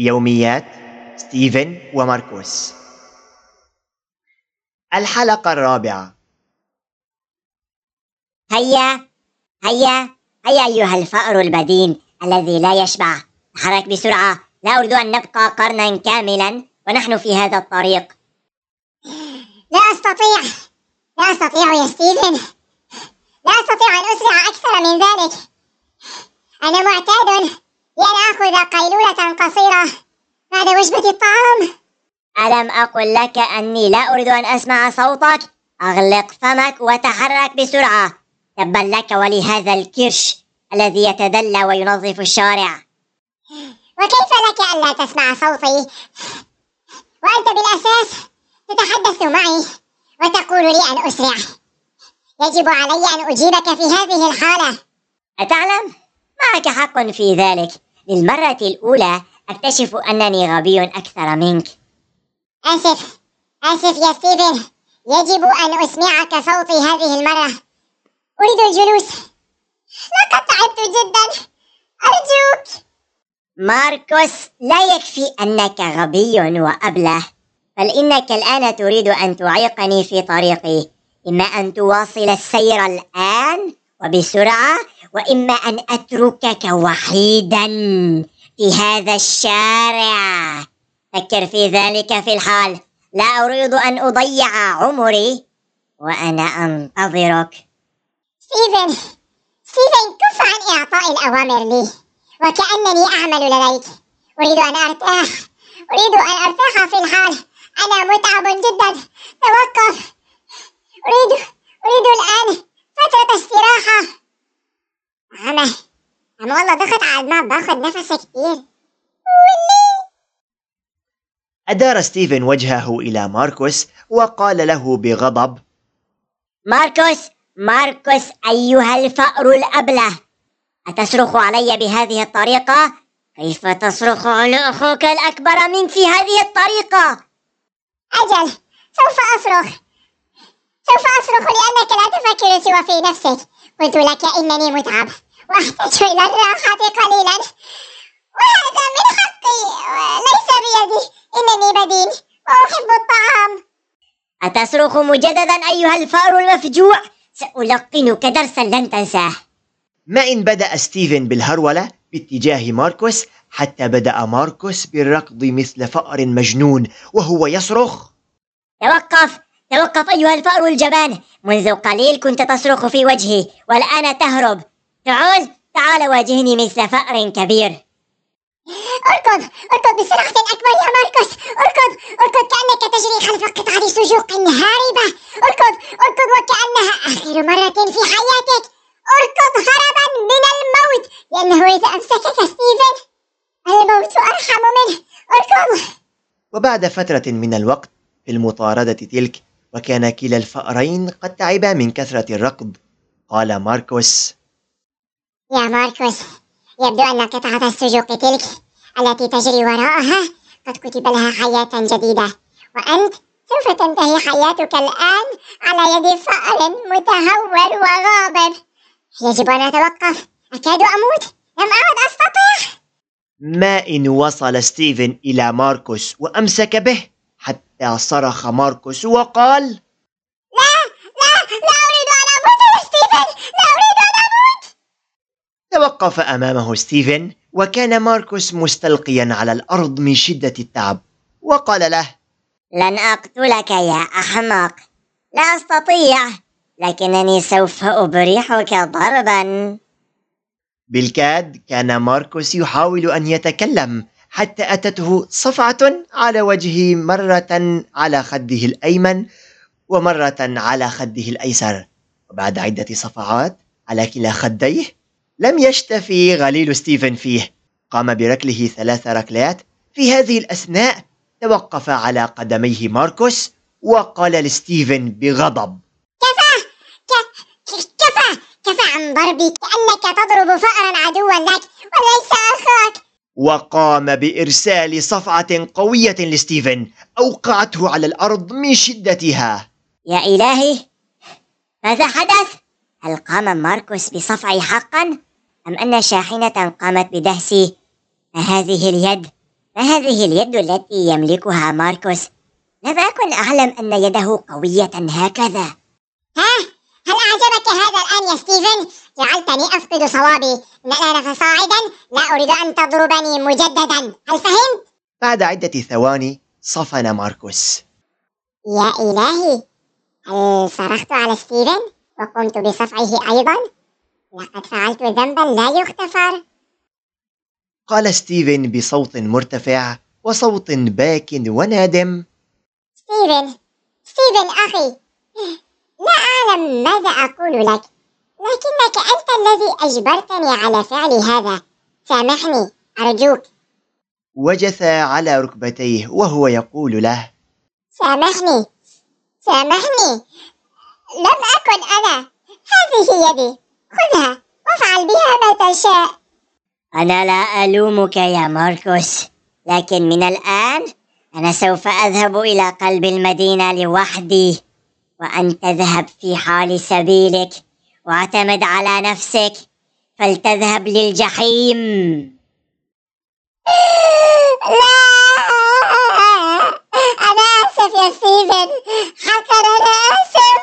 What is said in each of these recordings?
يوميات ستيفن وماركوس. الحلقة الرابعة. هيا هيا هيا أيها الفأر البدين الذي لا يشبع. تحرك بسرعة. لا أريد أن نبقى قرنا كاملا ونحن في هذا الطريق. لا أستطيع. لا أستطيع يا ستيفن. لا أستطيع أن أسرع أكثر من ذلك. أنا معتاد. لأن آخذ قيلولة قصيرة. بعد وجبة الطعام. ألم أقل لك أني لا أريد أن أسمع صوتك؟ أغلق فمك وتحرك بسرعة. تبا لك ولهذا الكرش الذي يتدلى وينظف الشارع. وكيف لك ألا تسمع صوتي؟ وأنت بالأساس تتحدث معي وتقول لي أن أسرع. يجب علي أن أجيبك في هذه الحالة. أتعلم؟ معك حق في ذلك. للمرة الأولى أكتشف أنني غبي أكثر منك. آسف. آسف يا ستيفن. يجب أن أسمعك صوتي هذه المرة. أريد الجلوس. لقد تعبت جدا. أرجوك. ماركوس لا يكفي أنك غبي وأبلة بل إنك الآن تريد أن تعيقني في طريقي. إما أن تواصل السير الآن وبسرعة وإما أن أتركك وحيدا في هذا الشارع. فكر في ذلك في الحال. لا أريد أن أضيع عمري وأنا أنتظرك. ستيفن ستيفن كف عن إعطاء الأوامر لي. وكأنني أعمل لديك. أريد أن أرتاح. أريد أن أرتاح في الحال. أنا متعب جدا. توقف. أريد أريد الآن فترة استراحة أنا أنا والله ضغط على الدماغ باخذ نفس كتير أدار ستيفن وجهه إلى ماركوس وقال له بغضب ماركوس ماركوس أيها الفأر الأبلة أتصرخ علي بهذه الطريقة؟ كيف تصرخ على أخوك الأكبر منك في هذه الطريقة؟ أجل سوف أصرخ سوف أصرخ لأنك لا تفكر سوى في نفسك. قلت لك إنني متعب. وأحتاج إلى الراحة قليلا. وهذا من حقي. ليس بيدي. إنني بدين وأحب الطعام. أتصرخ مجددا أيها الفأر المفجوع؟ سألقنك درسا لن تنساه. ما إن بدأ ستيفن بالهرولة باتجاه ماركوس حتى بدأ ماركوس بالركض مثل فأر مجنون وهو يصرخ. توقف. توقف أيها الفأر الجبان منذ قليل كنت تصرخ في وجهي والآن تهرب. تعال تعال واجهني مثل فأر كبير. أركض أركض بسرعة أكبر يا ماركوس. أركض أركض كأنك تجري خلف قطعة سجوق هاربة. أركض أركض وكأنها آخر مرة في حياتك. أركض هربا من الموت. لأنه إذا أمسكك ستيفن الموت أرحم منه. أركض. وبعد فترة من الوقت في المطاردة تلك وكان كلا الفأرين قد تعبا من كثرة الركض. قال ماركوس. يا ماركوس يبدو أن قطعة السجوق تلك التي تجري وراءها قد كتب لها حياة جديدة وأنت سوف تنتهي حياتك الآن على يد فأر متهور وغاضب يجب أن أتوقف. أكاد أموت. لم أعد أستطيع. ما إن وصل ستيفن إلى ماركوس وأمسك به. حتى صرخ ماركوس وقال لا لا لا أريد أن أموت يا ستيفن لا أريد أن أموت. توقف أمامه ستيفن وكان ماركوس مستلقيا على الأرض من شدة التعب وقال له لن أقتلك يا أحمق. لا أستطيع لكنني سوف أبرحك ضربا. بالكاد كان ماركوس يحاول أن يتكلم حتى أتته صفعة على وجهه مرة على خده الأيمن ومرة على خده الأيسر. وبعد عدة صفعات على كلا خديه لم يشتفي غليل ستيفن فيه. قام بركله ثلاث ركلات في هذه الأثناء توقف على قدميه ماركوس وقال لستيفن بغضب. كفى! كفى! كفى عن ضربي! كأنك تضرب فأرا عدوا لك وليس وقام بإرسال صفعة قوية لستيفن أوقعته على الأرض من شدتها يا إلهي ماذا حدث؟ هل قام ماركوس بصفعي حقا؟ أم أن شاحنة قامت بدهسي؟ ما هذه اليد؟ ما هذه اليد التي يملكها ماركوس؟ لم أكن أعلم أن يده قوية هكذا ها هل أعجبك هذا الآن يا ستيفن؟ جعلتني أفقد صوابي من الآن فصاعدا لا أريد أن تضربني مجددا هل فهمت؟ بعد عدة ثواني صفن ماركوس يا إلهي هل صرخت على ستيفن وقمت بصفعه أيضا؟ لقد فعلت ذنبا لا يغتفر قال ستيفن بصوت مرتفع وصوت باك ونادم ستيفن ستيفن أخي لا أعلم ماذا أقول لك. لكنك أنت الذي أجبرتني على فعل هذا. سامحني أرجوك. وجث على ركبتيه وهو يقول له. سامحني سامحني. لم أكن أنا. هذه يدي. خذها وافعل بها ما تشاء. أنا لا ألومك يا ماركوس لكن من الآن أنا سوف أذهب إلى قلب المدينة لوحدي. وأن تذهب في حال سبيلك واعتمد على نفسك فلتذهب للجحيم. لا أنا آسف يا ستيفن حقا أنا آسف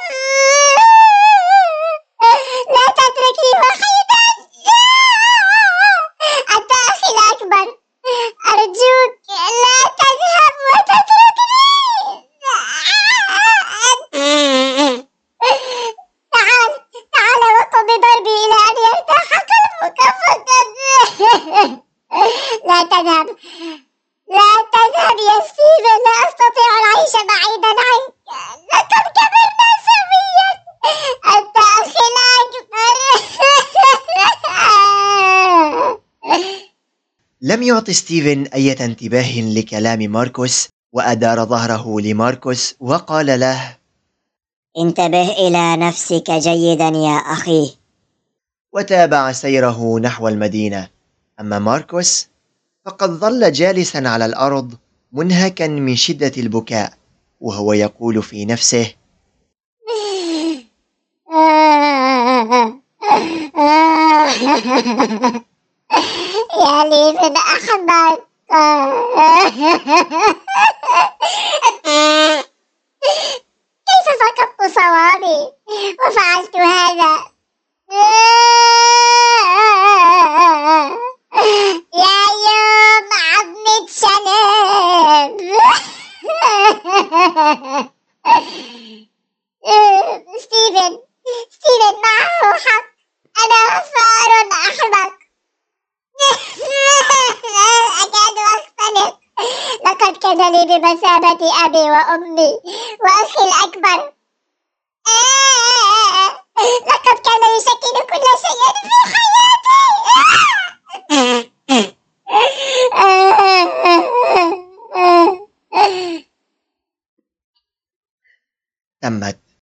لا تتركني وحيدا أنت أخي الأكبر أرجوك لا تذهب وتتركني تعال تعال وقم بضربي إلى أن يرتاح قلبك فقط لا تذهب لا تذهب يا ستيفن لا أستطيع العيش بعيدا عنك لقد كبرنا سويا أنت أخي الأكبر لم يعط ستيفن أي انتباه لكلام ماركوس وأدار ظهره لماركوس وقال له انتبه إلى نفسك جيدا يا أخي. وتابع سيره نحو المدينة. أما ماركوس فقد ظل جالسا على الأرض منهكا من شدة البكاء وهو يقول في نفسه يا لي من أحمق كيف فقدت صوابي؟ وفعلت هذا. يا يوم عظمة شنب. ستيفن ستيفن معه حق. أنا فار أحمق. أكاد أختنق لقد كان لي بمثابة أبي وأمي. وأخي الأكبر.